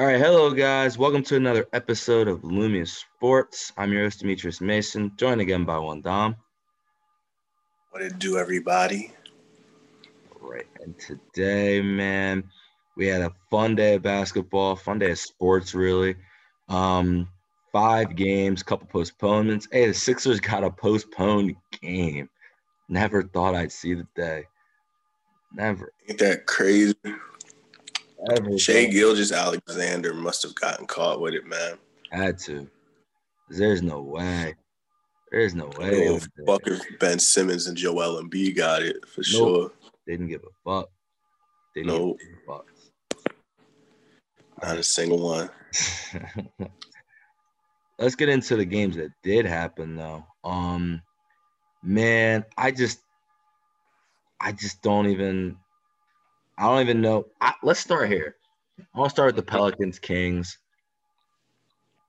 All right, hello guys. Welcome to another episode of Lumia Sports. I'm your host Demetrius Mason, joined again by one Dom. What it do, everybody? All right, and today, man, we had a fun day of basketball, fun day of sports, really. Um, five games, couple postponements. Hey, the Sixers got a postponed game. Never thought I'd see the day. Never. Ain't that crazy? Ever. Shea Gilgis Alexander must have gotten caught with it, man. Had to. There's no way. There's no way. don't they give a would've did fuck if Ben Simmons and Joel Embiid got it for sure. They didn't give a fuck. They Nope. didn't give a fuck. Not a single one. Let's get into the games that did happen though. Um man, I just I just don't even I don't even know. I, let's start here. I want to start with the Pelicans Kings.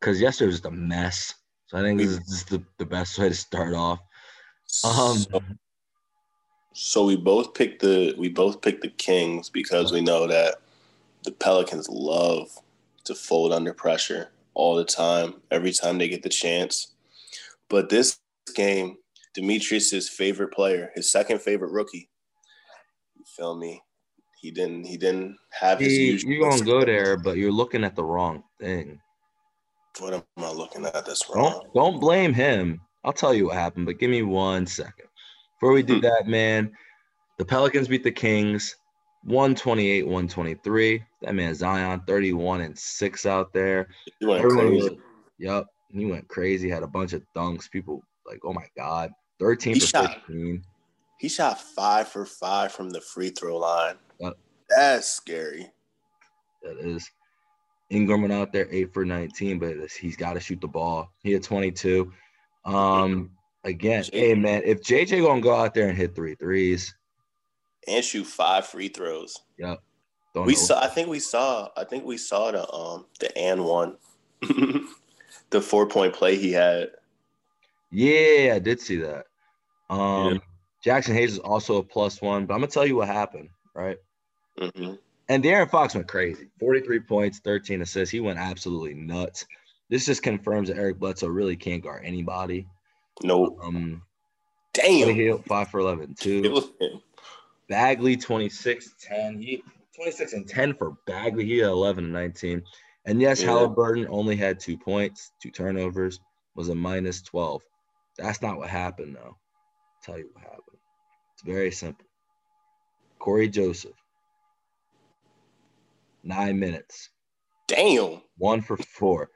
Cause yesterday was just a mess. So I think this is the, the best way to start off. Um so, so we both picked the we both picked the Kings because we know that the Pelicans love to fold under pressure all the time, every time they get the chance. But this game, Demetrius's favorite player, his second favorite rookie. You feel me? He didn't he didn't have his see, usual you're gonna go there, but you're looking at the wrong thing. What am I looking at? That's wrong. Don't don't blame him. I'll tell you what happened, but give me one second. Before we do Hmm. that, man, the Pelicans beat the Kings 128, 123. That man Zion 31 and 6 out there. He went Everyone crazy. was, yep, he went crazy, had a bunch of dunks. People like, oh my God. 13 He for shot- 15. He shot five for five from the free throw line. Yep. That's scary. That is. Ingram went out there 8 for 19, but he's got to shoot the ball. He had 22. Um, again, J- hey man, if JJ gonna go out there and hit three threes, And shoot five free throws. Yep. Don't We know. saw I think we saw I think we saw the um the and one. the four point play he had. Yeah, I did see that. Um, Yeah. Jaxson Hayes is also a plus one, but I'm gonna tell you what happened, right? hmm And De'Aaron Fox went crazy. 43 points, 13 assists. He went absolutely nuts. This just confirms that Eric Bledsoe really can't guard anybody. No, Um, Buddy damn. Hield, 5 for 11, It too. Bagley, 26 10. He 26 and 10 for Bagley. He had 11 and 19. And yes, Yeah. Halliburton only had two points, two turnovers, was a minus 12. That's not what happened, though. Tell you what happened. It's very simple. Cory Joseph, nine minutes, Damn. one for four,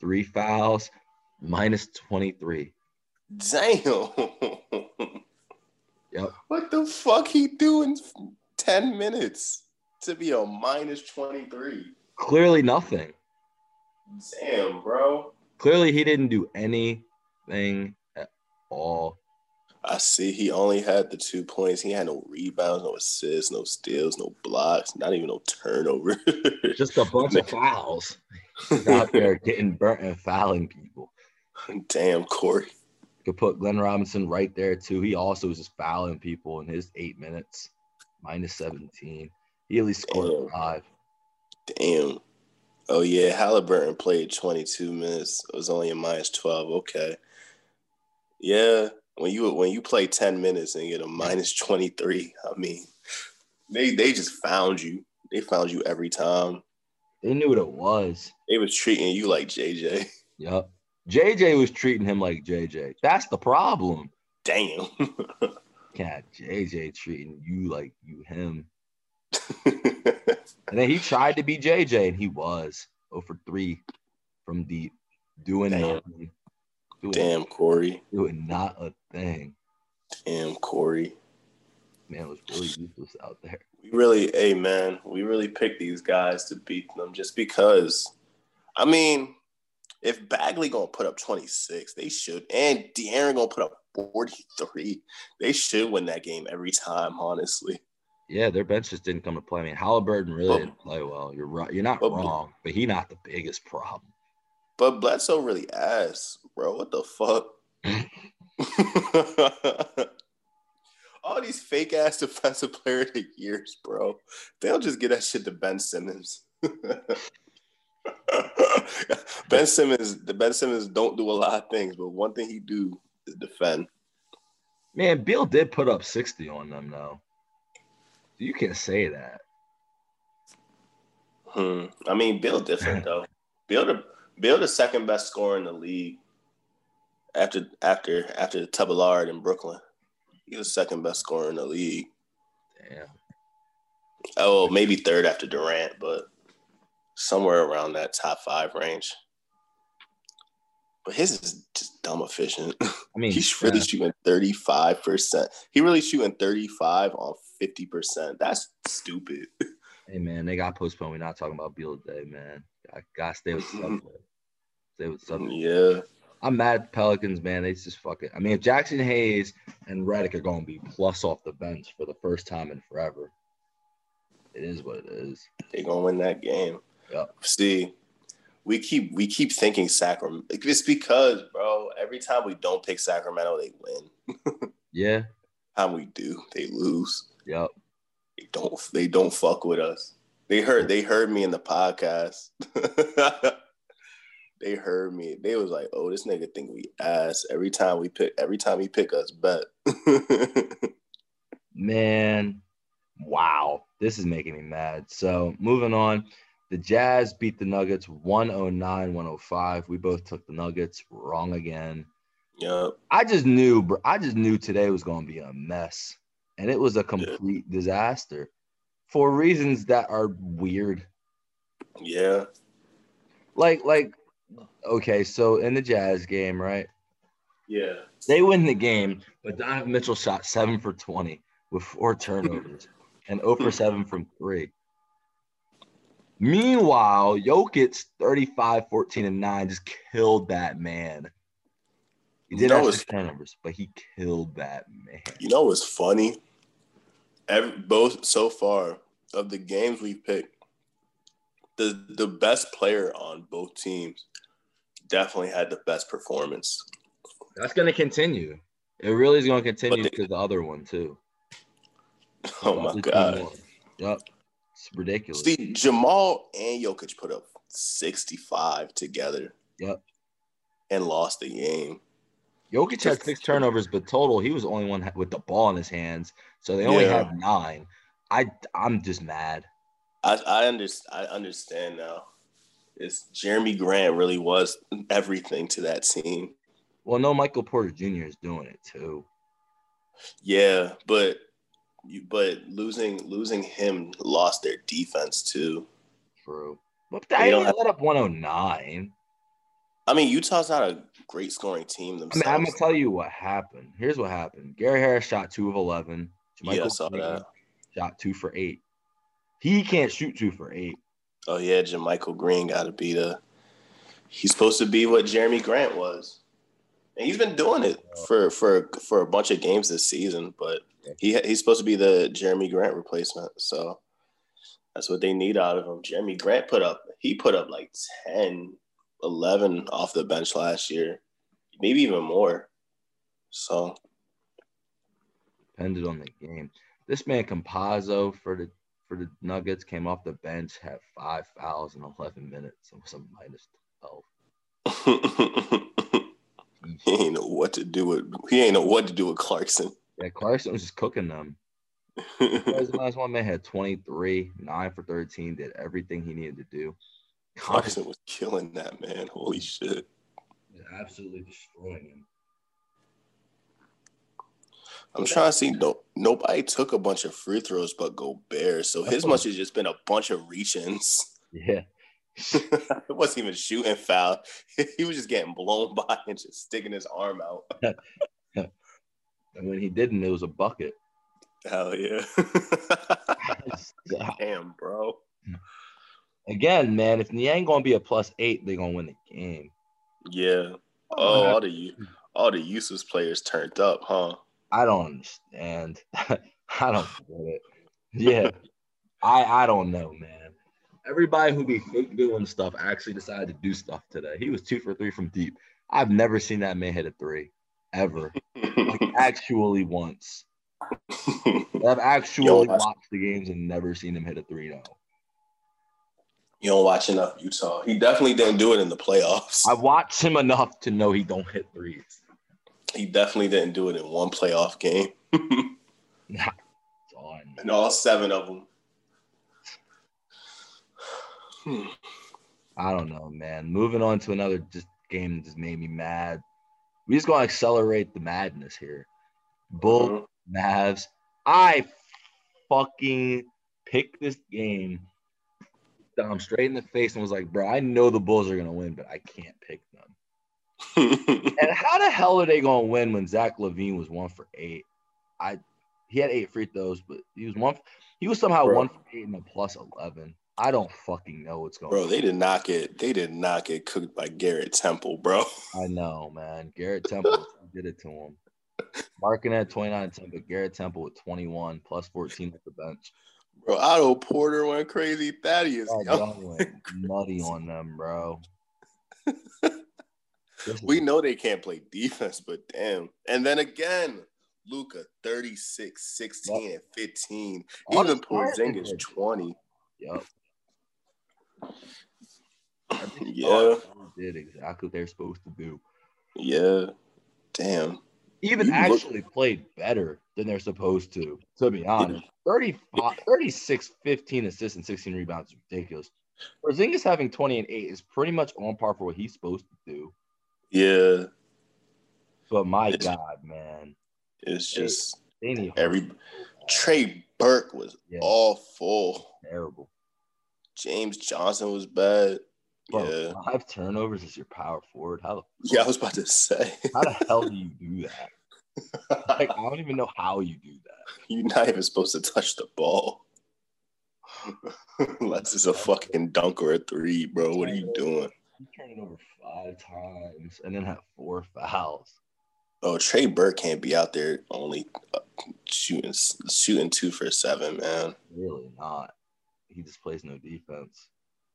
three fouls, minus 23. Damn. Yep. What the fuck he doing 10 minutes to be a minus 23? Clearly nothing. Damn, bro. Clearly he didn't do anything at all. I see he only had the two points. He had no rebounds, no assists, no steals, no blocks, not even no turnover. Just a bunch of fouls. He's out there getting burnt and fouling people. Damn, Cory. Could put Glenn Robinson right there too. He also was just fouling people in his eight minutes, minus 17. He at least scored Damn. five. Damn. Oh yeah, Halliburton played 22 minutes. It was only a minus 12. Okay. Yeah, when you when you play 10 minutes and get a minus 23, I mean, they they just found you. They found you every time. They knew what it was. They was treating you like JJ. Yep. JJ was treating him like JJ. That's the problem. Damn. Cat JJ treating you like you him. And then he tried to be JJ and he was 0 for 3 from deep, doing Damn. nothing. Doing, Damn, Cory. doing not a thing. Damn, Cory. Man was really useless out there. We really, hey man, we really picked these guys to beat them just because. I mean, if Bagley gonna put up 26, they should, and De'Aaron gonna put up 43, they should win that game every time, honestly. Yeah, their bench just didn't come to play. I mean, Halliburton really But- didn't play well. You're right. You're not But- wrong, but he not the biggest problem. But Bledsoe really ass, bro. What the fuck? All these fake ass defensive player of the years, bro. They'll just get that shit to Ben Simmons. ben Simmons, the Ben Simmons don't do a lot of things, but one thing he do is defend. Man, Beal did put up 60 on them though. You can say that. Hmm. I mean, Beal different though. Beal the Beal the second best scorer in the league after after after Tabellard in Brooklyn. He's the second best scorer in the league. Damn. Oh, maybe third after Durant, but somewhere around that top five range. But his is just dumb efficient. I mean, He's really yeah. shooting 35%. He really shooting 35 on 50%. That's stupid. Hey man, they got postponed. We're not talking about Beal today, man. I gotta stay with subject. Stay with subject. yeah. I'm mad at the Pelicans, man. They just fuck it. I mean, if Jaxson Hayes and Redick are going to be plus off the bench for the first time in forever, it is what it is. They're gonna win that game. Yep. See, we keep we keep thinking Sacramento. It's because, bro, every time we don't pick Sacramento, they win. Yeah. time we do, they lose. Yep. They don't they don't fuck with us. They heard they heard me in the podcast. they heard me. They was like, "Oh, this nigga think we ass every time we pick. Every time he pick us, bet." Man, wow. This is making me mad. So moving on. The Jazz beat the Nuggets 109 105. We both took the Nuggets wrong again. yep. I just knew, bro. I just knew today was going to be a mess. And it was a complete disaster for reasons that are weird. Yeah. Like, like, okay, so in the Jazz game, right? Yeah. They win the game, but Donovan Mitchell shot seven for 20 with four turnovers and 0 for 7 from three. Meanwhile, Jokic 35, 14, and 9 just killed that man. He did That have six turnovers, but he killed that man. You know what's funny? Every, both so far of the games we picked, the the best player on both teams definitely had the best performance. That's going to continue. It really is going to continue to the other one, too. Oh my god! Yep. It's ridiculous. See, Jamal and Jokic put up sixty five together. Yep. And lost the game. Jokic had six turnovers, but total he was the only one with the ball in his hands, so they only Yeah. had nine. I I'm just mad. I I, under, I understand now. It's Jerami Grant really was everything to that team. Well, no, Michael Porter Jr. is doing it too. Yeah, but you but losing losing him lost their defense too. True. But They they don't only have- let up 109. I mean, Utah's not a great scoring team I themselves. mean, I'm gonna tell you what happened. Here's what happened. Gary Harris shot two of 11. Yeah, I saw that. Shot two for eight. He can't shoot two for eight. Oh yeah, JaMychal Green got to be the. He's supposed to be what Jerami Grant was, and he's been doing it for for for a bunch of games this season. But he he's supposed to be the Jerami Grant replacement. So that's what they need out of him. Jerami Grant put up he put up like 10, 11 off the bench last year, maybe even more. So Depended on the game. This man Campazzo for the for the Nuggets came off the bench, had five fouls in 11 minutes. It was a minus 12. he ain't know what to do with he ain't know what to do with Clarkson. Yeah, Clarkson was just cooking them. The last one man had 23, 9 for 13, did everything he needed to do. Clarkson was killing that man. Holy shit. absolutely destroying him. I'm trying to see. No, nobody took a bunch of free throws but Gobert, so his must have just been a bunch of reach-ins. Yeah. it wasn't even shooting foul. He was just getting blown by and just sticking his arm out. And when he didn't, it was a bucket. Hell yeah! Damn, bro. Again, man, if Niang gonna be a plus eight, they're gonna win the game. Yeah. Oh, all the all the useless players turned up, huh? I don't understand. I don't get it. Yeah. I I don't know, man. Everybody who be fake doing stuff actually decided to do stuff today. He was two for three from deep. I've never seen that man hit a three. Ever. Like actually once. I've actually Yo, watched the games and never seen him hit a three no. You don't watch enough Utah. He definitely didn't do it in the playoffs. I watched him enough to know he don't hit threes. He definitely didn't do it in one playoff game. Nah, it's all I know. and all seven of them. Hmm. I don't know, man. Moving on to another just game that just made me mad. We just gonna accelerate the madness here. Bull Mhm. Mavs. I fucking picked this game down straight in the face and was like, bro, I know the Bulls are gonna win, but I can't pick them. And how the hell are they gonna win when Zach LaVine was one for eight? I he had eight free throws, but he was one. He was somehow Bro. one for eight and a plus eleven. I don't fucking know what's going. On. Bro, on. they did not get they did not get cooked by Garrett Temple, bro. I know, man. Garrett Temple did it to him. Markkanen at 29 10, but Garrett Temple with 21 plus 14 at the bench. Bro, Otto Porter went crazy. Thaddeus Young went nutty on them, bro. We know they can't play defense, but damn. And then again, Luka 36, 16, and 15. All Even the stars they Porzingis 20. Yep. Yeah. Did exactly what they're supposed to do. Yeah. Damn. Even You look- actually played better than they're supposed to, to be honest. 35, 36, 15 assists, and 16 rebounds is ridiculous. Porzingis having 20 and 8 is pretty much on par for what he's supposed to do. Yeah. But my It's- God, man. It's just They every Trey Burke was Yeah. awful. terrible. James Johnson was bad. Bro, Yeah. five turnovers is your power forward. How the Yeah, I was about to say. how the hell do you do that? Like, I don't even know how you do that. You're not even supposed to touch the ball. Unless it's a fucking dunk or a three, bro. What are you doing? Turn it over five times and then have four fouls. Oh, Trey Burke can't be out there only uh, shooting shooting two for seven, man. Really not. He just plays no defense.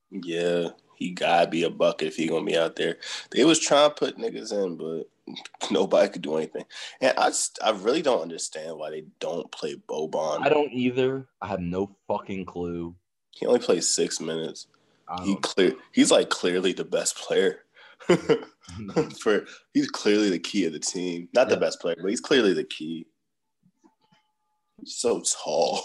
Yeah, he gotta be a bucket if he gonna be out there. They was trying to put niggas in, but nobody could do anything. And I, just- I really don't understand why they don't play Boban. I don't either. I have no fucking clue. He only plays six minutes. He clear. He's like clearly the best player. For he's clearly the key of the team. Not the best player, but he's clearly the key. He's so tall.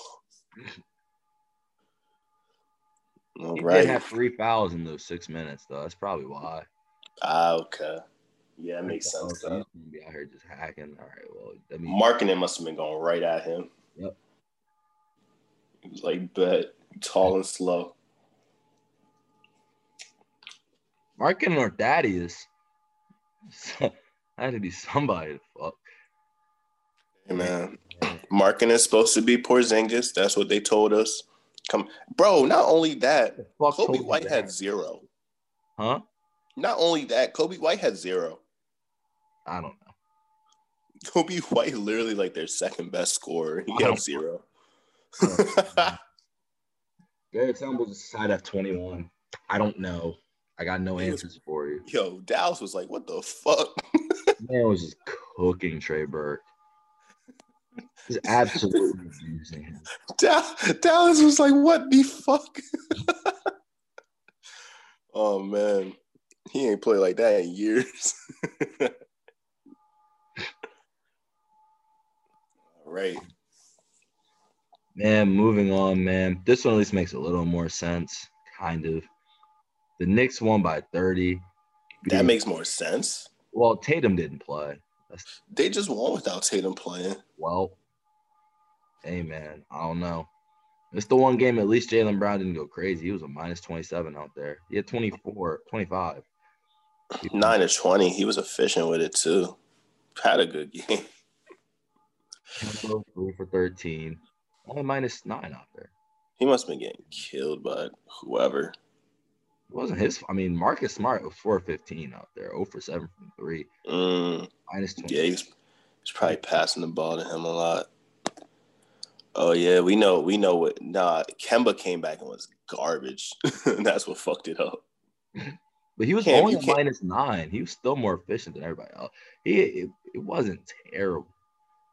All He did right. have three fouls in those six minutes, though. That's probably why. Ah, okay. Yeah, that makes sense. Though. be out here just hacking. All right, well, I mean, Marking it must have been going right at him. Yep. He was like, bet, tall and slow. Markkanen or Thaddeus had to be somebody to fuck. Hey, man. Markkanen is supposed to be Porzingis. That's what they told us. Come, bro. Not only that, Coby White that? had zero. huh? Not only that, Coby White had zero. I don't know. Coby White literally like their second best scorer. He I had zero. Garrett Temple just side at 21. I don't know. I got no He was- answers for you. Yo, Dallas was like, "What the fuck?" Man was just cooking Trey Burke. He's absolutely abusing him. Dallas was like, "What the fuck?" oh man, he ain't played like that in years. All right, Man, moving on, man. This one at least makes a little more sense, kind of. The Knicks won by 30. that makes more sense. well, Tatum didn't play. That's They just won without Tatum playing. well. Hey man, I don't know. It's the one game at least Jaylen Brown didn't go crazy. He was a minus 27 out there. He had 24, 25. Nine to twenty, he was efficient with it too. Had a good game. Three for 13. Only minus nine out there. He must have been getting killed by whoever. It wasn't his. I mean, Marcus Smart was 4 15 out there, 0 for 7 from three, Mm. minus 20. Yeah, he's, he's probably passing the ball to him a lot. Oh yeah, we know we know what nah Kemba came back and was garbage. That's what fucked it up. But he was Can't- only you a can't- minus nine. He was still more efficient than everybody else. He it, it wasn't terrible.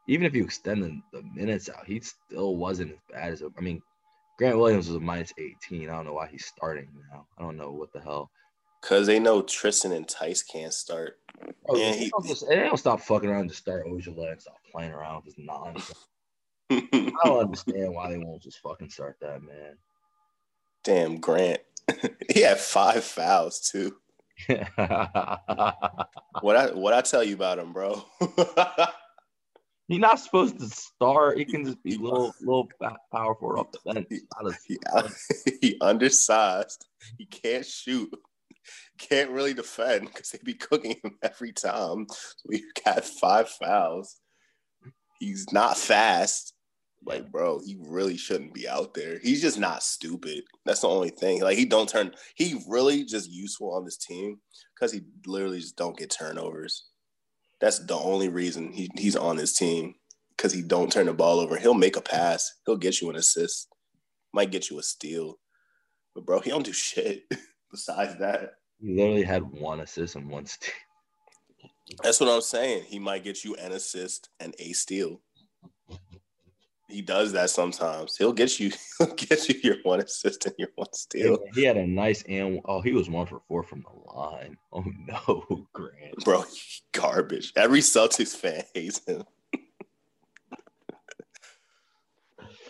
Even if you extend the, the minutes out, he still wasn't as bad as I mean, Grant Williams was a minus 18. I don't know why he's starting now. I don't know what the hell. Cause they know Tristan and Theis can't start. Oh, And they, he- don't just, they don't stop fucking around to start Ojeleye and stop playing around with this nonsense. I don't understand why they won't just fucking start that man. Damn, Grant. he had five fouls too. What I what I tell you about him, bro? He's not supposed to start. He can just be little, little pa- power forward off the bench. He- he, he undersized. He can't shoot. Can't really defend because they be cooking him every time. So he got five fouls. He's not fast. Like, bro, he really shouldn't be out there. He's just not stupid. That's the only thing. Like, he don't turn. He really just useful on this team because he literally just don't get turnovers. That's the only reason he, he's on this team because he don't turn the ball over. He'll make a pass. He'll get you an assist. Might get you a steal. But bro, he don't do shit besides that. He literally had one assist and one steal. That's what I'm saying. He might get you an assist and a steal. He does that sometimes. He'll get you. He'll get you your one assist and your one steal, He had a nice and oh, he was one for four from the line. Oh no, Grant. bro. Garbage. Every Celtics fan hates him.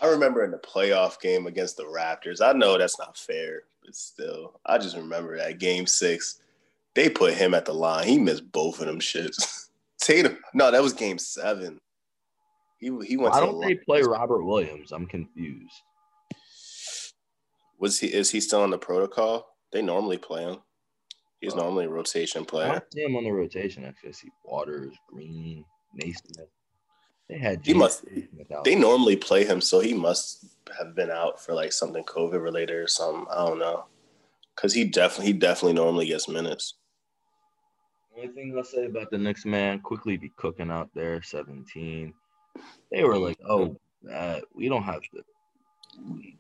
I remember in the playoff game against the Raptors. I know that's not fair, but still, I just remember that game six. They put him at the line. He missed both of them shits. Tatum. No, that was game seven. He he went Why to don't they play Robert Williams? I'm confused. Was he is he still on the protocol? They normally play him. He's normally a rotation I player. don't see him on the rotation. Actually, I see Waters, Green, Nesmith. They had. He must-. They normally play him, so he must have been out for like something COVID related or something. I don't know. Cause he definitely he definitely normally gets minutes. Only thing I'll say about the Knicks, man, Quickley be cooking out there, 17. They were like, oh, uh, we don't have to.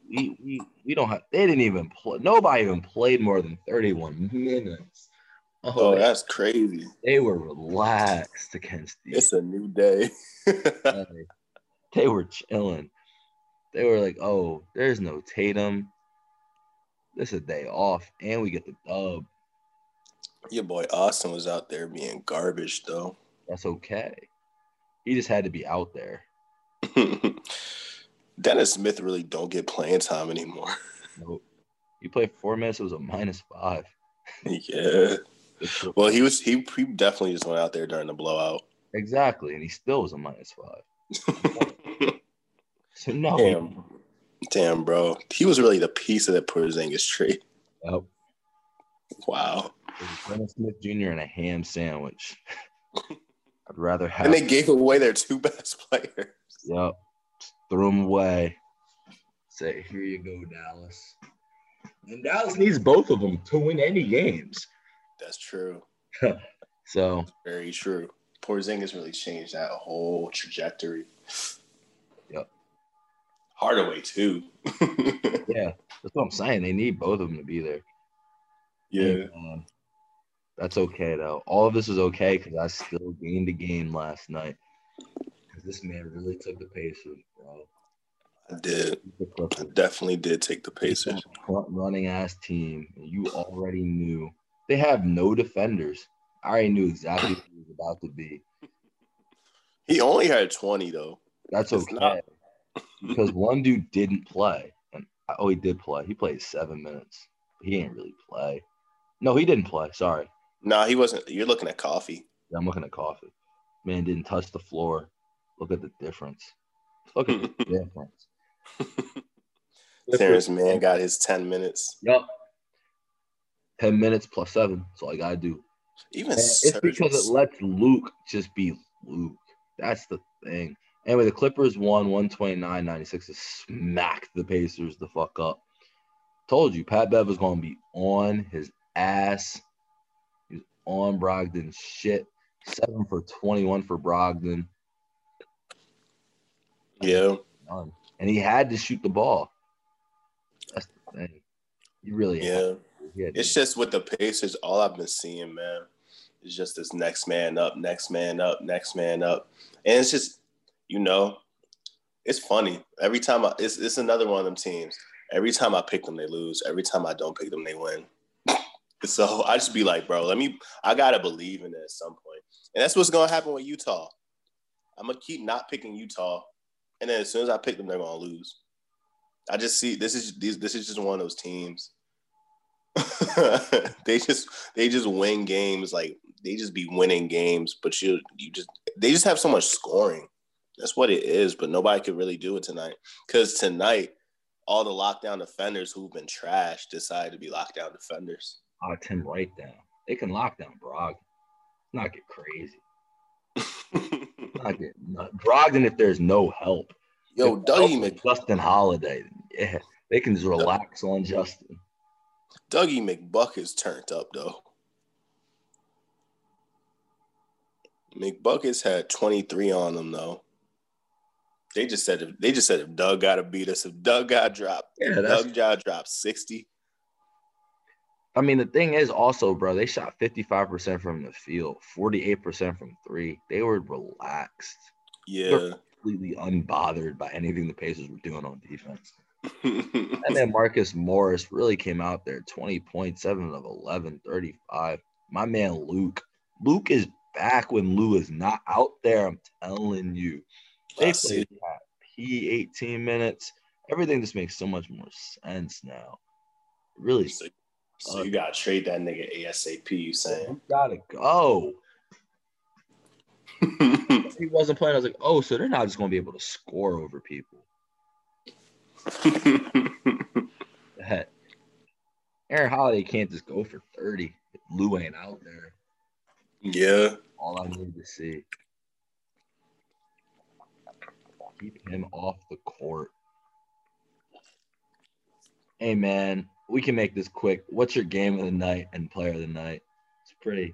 We, we, we, don't have. They didn't even play. Nobody even played more than 31 minutes. Oh, Oh, that's crazy. they were relaxed against these. It's a new day. guys. They were chilling. They were like, oh, there's no Tatum. This is a day off, and we get the dub. Your boy Austin was out there being garbage though. That's okay. He just had to be out there. Dennis Smith really don't get playing time anymore. Nope. You played four minutes, it was a minus five. yeah. Well, he was he, he definitely just went out there during the blowout. exactly, and he still was a minus five. So no, Damn. Damn, bro. He was really the piece of that Porzingis trade. Yep. Wow. Dennis Smith Jr. and a ham sandwich. I'd rather have. And they gave away their two best players. Yep. Threw them away. Say, here you go, Dallas. And Dallas needs both of them to win any games. That's true. So Very true. Porzingis really changed that whole trajectory. Yep. Hardaway too. yeah, that's what I'm saying. They need both of them to be there. yeah. And, um, that's okay though. All of this is okay because I still gained a game last night. Because this man really took the Pacers, bro. I did. I definitely did take the Pacers. running ass team. You already knew they have no defenders. I already knew exactly who he was about to be. He only had 20 though. That's It's okay. not- because one dude didn't play. And oh, he did play. He played seven minutes. He didn't really play. No, he didn't play. Sorry. No, he wasn't. You're looking at coffee. Yeah, I'm looking at coffee. Man didn't touch the floor. Look at the difference. Look at the difference. Terance Mann got his 10 minutes. Yep. 10 minutes plus seven. That's all I got to do. Even it's because it lets Luke just be Luke. That's the thing. Anyway, the Clippers won 129 96 to smack the Pacers the fuck up. Told you, Pat Bev was going to be on his ass. On Brogdon's shit. Seven for 21 for Brogdon. yeah. And he had to shoot the ball. That's the thing. He really Yeah. had to. He had to. It's just with the Pacers, all I've been seeing, man, is just this next man up, next man up, next man up. And it's just, you know, it's funny. Every time I, it's, it's another one of them teams. Every time I pick them, they lose. Every time I don't pick them, they win. So I just be like, bro, let me. I gotta believe in it at some point, and that's what's gonna happen with Utah. I'm gonna keep not picking Utah, and then as soon as I pick them, they're gonna lose. I just see this is this is just one of those teams. they just they just win games like they just be winning games, but you you just they just have so much scoring. That's what it is, but nobody could really do it tonight. Because tonight, all the lockdown defenders who've been trashed decided to be lockdown defenders. Oh, Tim right down. They can lock down Brogdon. Not get crazy. not get not, Brogdon if there's no help. Yo, If Dougie Mc, Justin Holiday. Yeah, they can just relax on Justin. Dougie McBuck is turned up though. McBuckets had 23 on them though. They just said if, they just said if Doug got to beat us, if Doug got dropped, Yeah, Doug got dropped 60. I mean, the thing is also, bro, they shot 55% from the field, 48% from three. They were relaxed, Yeah. completely unbothered by anything the Pacers were doing on defense. And then Marcus Morris really came out there 20 points, 7 of 11, 35. My man Luke. Luke is back when Lou is not out there. I'm telling you. They played P 18 minutes. Everything just makes so much more sense now. Really, so uh, you gotta trade that nigga ASAP. You saying? you gotta go. He wasn't playing, I was like, oh, so they're not just gonna be able to score over people. Heck, Aaron Holiday can't just go for 30 if Lou ain't out there. yeah. All I need to see. Keep him off the court. Hey man, we can make this quick. What's your game of the night and player of the night? It's pretty.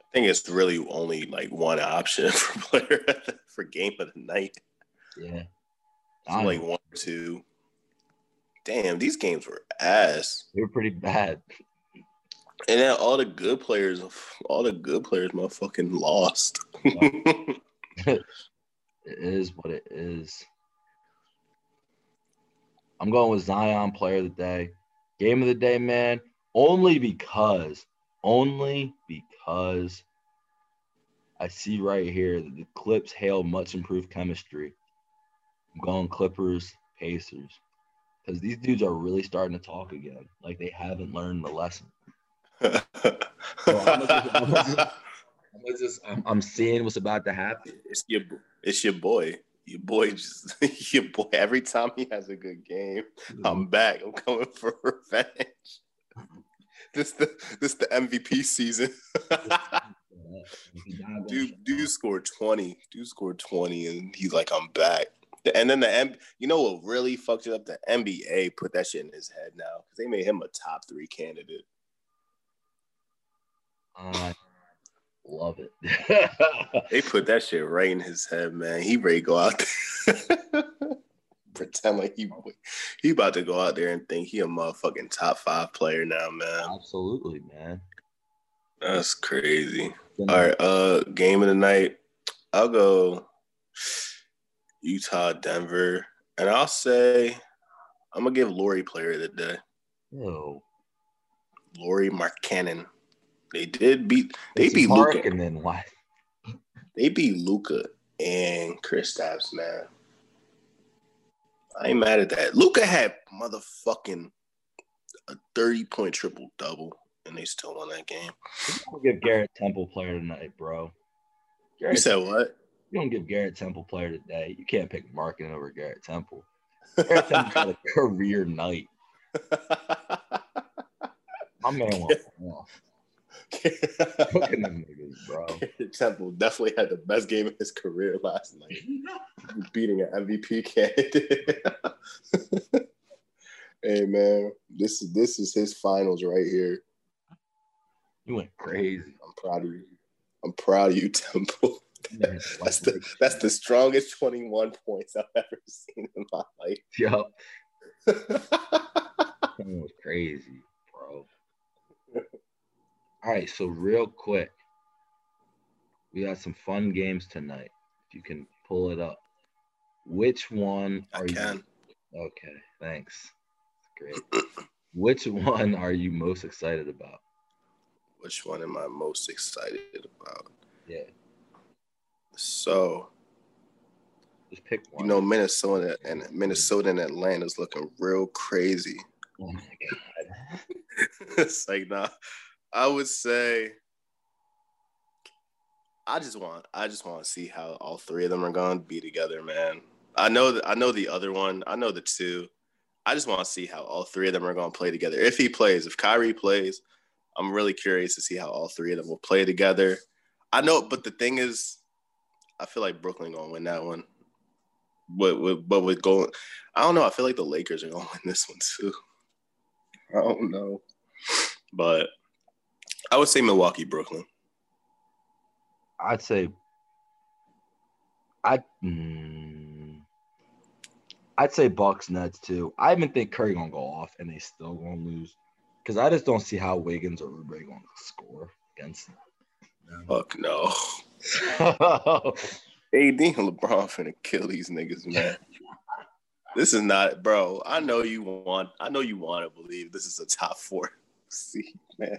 I think it's really only like one option for player for game of the night. Yeah. It's I like one or two. Damn, these games were ass. They were pretty bad. And then all the good players, all the good players, motherfucking lost. It is what it is. I'm going with Zion player of the day. Game of the day, man. Only because, only because I see right here that the Clips hail much improved chemistry. I'm going Clippers, Pacers. Because these dudes are really starting to talk again. Like they haven't learned the lesson. I'm just- I'm just- I'm just, I'm seeing what's about to happen. it's your, it's your boy. Your boy just, your boy. Every time he has a good game, I'm mm-hmm. back. I'm coming for revenge. This the this the MVP season. dude, dude scored 20. Dude scored 20, and he's like, I'm back. And then the M, you know what really fucked it up? The NBA put that shit in his head now because they made him a top three candidate. Oh I love it. They put that shit right in his head, man. He ready to go out there. Pretend like he he about to go out there and think he a motherfucking top five player now, man. Absolutely, man. That's crazy. All right, uh, game of the night. I'll go Utah, Denver, and I'll say I'm gonna give Lauri player of the day. Yo, Lauri Markkanen. They did beat. They it's beat Luka. and then why? They beat Luka and Kristaps, man. I ain't mad at that. Luka had motherfucking a 30 point triple double, and they still won that game. We'll give Garrett Temple player tonight, bro. You said what? you don't give Garrett Temple player today. You can't pick Markkanen over Garrett Temple. Garrett Temple had a career night. My man went off. Look at them niggas, bro. Temple definitely had the best game of his career last night, beating an MVP candidate. hey man, this is this is his finals right here. You went crazy. I'm proud of you. I'm proud of you, Temple. That's the that's the strongest 21 points I've ever seen in my life. Yup. That was crazy, bro. All right, so real quick, we got some fun games tonight. If you can pull it up, which one I are can. you? Okay, thanks. Great. Which one are you most excited about? Which one am I most excited about? Yeah. So just pick one. You know, Minnesota and Minnesota and Atlanta is looking real crazy. Oh my god. it's like nah. I would say I just want I just want to see how all three of them are going to be together, man. I know that I know the other one. I know the two. I just want to see how all three of them are going to play together. If he plays, if Kyrie plays, I'm really curious to see how all three of them will play together. I know, but the thing is, I feel like Brooklyn gonna win that one. But with but with going, I don't know. I feel like the Lakers are gonna win this one too. I don't know, but I would say Milwaukee, Brooklyn. I'd say I mm, I'd say Bucks Nets too. I even think Curry gonna go off and they still gonna lose because I just don't see how Wiggins or Oubre gonna score against them. Fuck no. AD and LeBron finna kill these niggas, man. this is not, bro. I know you want. I know you want to believe this is a top four See, man.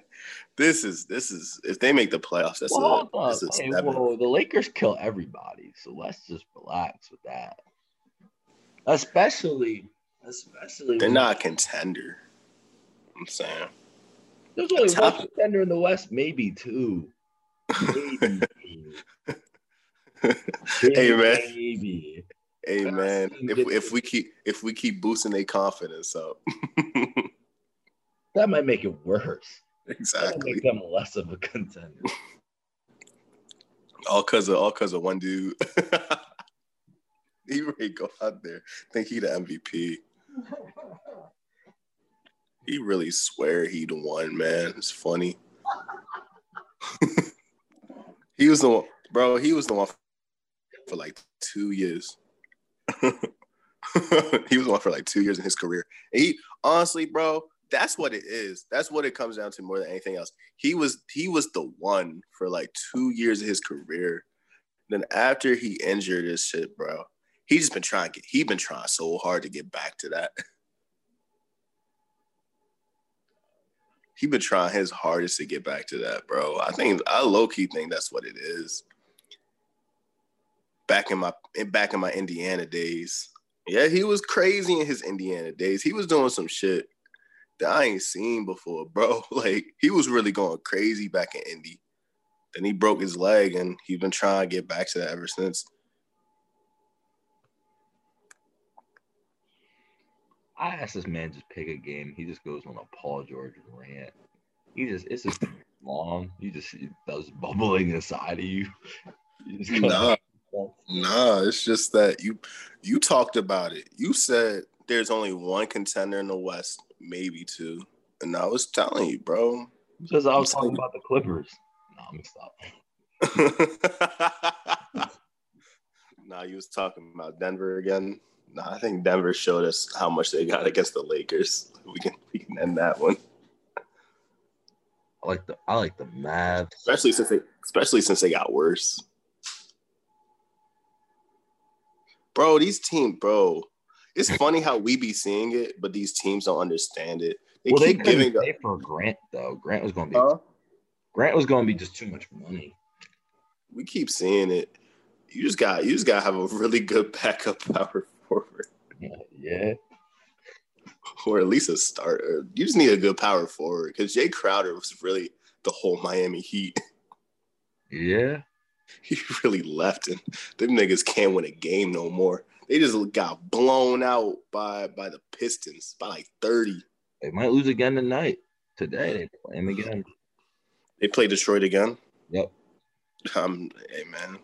This is this is if they make the playoffs, that's well, a, that's a hey, well, the Lakers kill everybody, so let's just relax with that. Especially, especially they're not a contender. I'm saying there's only one contender in the West, maybe two. Maybe. hey man. Maybe. Hey man, if if we keep if we keep boosting their confidence up. that might make it worse. Exactly. make them less of a contender. all cause of all cause of one dude. he really go out there think he the MVP. he really swear he the one, man. It's funny. he was the one, bro. He was the one for like two years. he was the one for like two years in his career. And he honestly, bro, that's what it is. That's what it comes down to more than anything else. He was he was the one for like two years of his career. Then after he injured his shit, bro, he just been trying to get he been trying so hard to get back to that. he been trying his hardest to get back to that, bro. I think I low key think that's what it is. Back in my back in my Indiana days, yeah, he was crazy in his Indiana days. He was doing some shit that I ain't seen before, bro. Like he was really going crazy back in Indy. Then he broke his leg, and he's been trying to get back to that ever since. I asked this man just pick a game. He just goes on a Paul George rant. He just it's just long. He just does bubbling inside of you. you nah, nah. It's just that you you talked about it. You said there's only one contender in the West maybe two. And I was telling you, bro. Because I was talking about the Clippers. No, I'm gonna stop. nah, you was talking about Denver again. Nah, I think Denver showed us how much they got against the Lakers. We can we can end that one. I like the I like the Mavs, especially since they especially since they got worse. Bro, these team, bro, it's funny how we be seeing it, but these teams don't understand it. They well, keep they giving pay for Grant though. Grant was going to be huh? Grant was going to be just too much money. We keep seeing it. You just got you just got to have a really good backup power forward. Yeah, yeah. Or at least a starter. You just need a good power forward because Jay Crowder was really the whole Miami Heat. Yeah. He really left, and them niggas can't win a game no more. They just got blown out by by the Pistons by like 30. They might lose again tonight. Today they play them again. They play Detroit again. Yep. Um, hey man.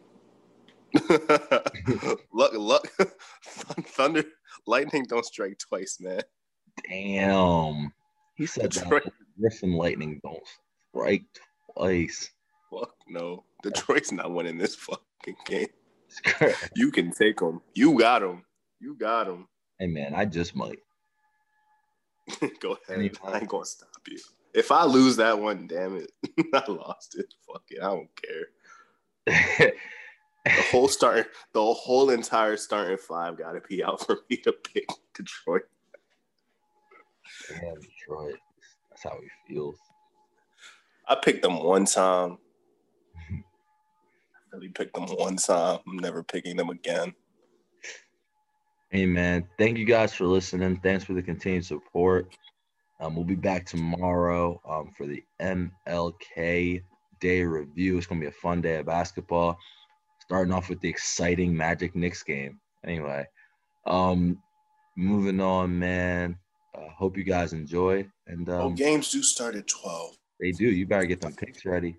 luck, luck, thunder, lightning don't strike twice, man. Damn. He said Detroit. that. Griffin lightning don't strike twice. Fuck no. Detroit's not winning this fucking game. you can take them. You got them. You got them. Hey man, I just might. Go ahead. I ain't gonna stop you. If I lose that one, damn it, I lost it. Fuck it, I don't care. the whole start, the whole entire starting five got to be out for me to pick Detroit. Damn, Detroit. That's how he feels. I picked them one time. Really picked them one time. I'm never picking them again. Hey man, thank you guys for listening. Thanks for the continued support. Um, we'll be back tomorrow um, for the MLK Day review. It's gonna be a fun day of basketball. Starting off with the exciting Magic Knicks game. Anyway, um, moving on, man. Uh, hope you guys enjoy. And um, oh, games do start at twelve. They do. You better get them picks ready.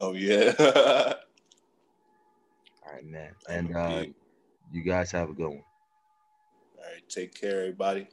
Oh yeah. All right, man. And uh, you guys have a good one. All right. Take care, everybody.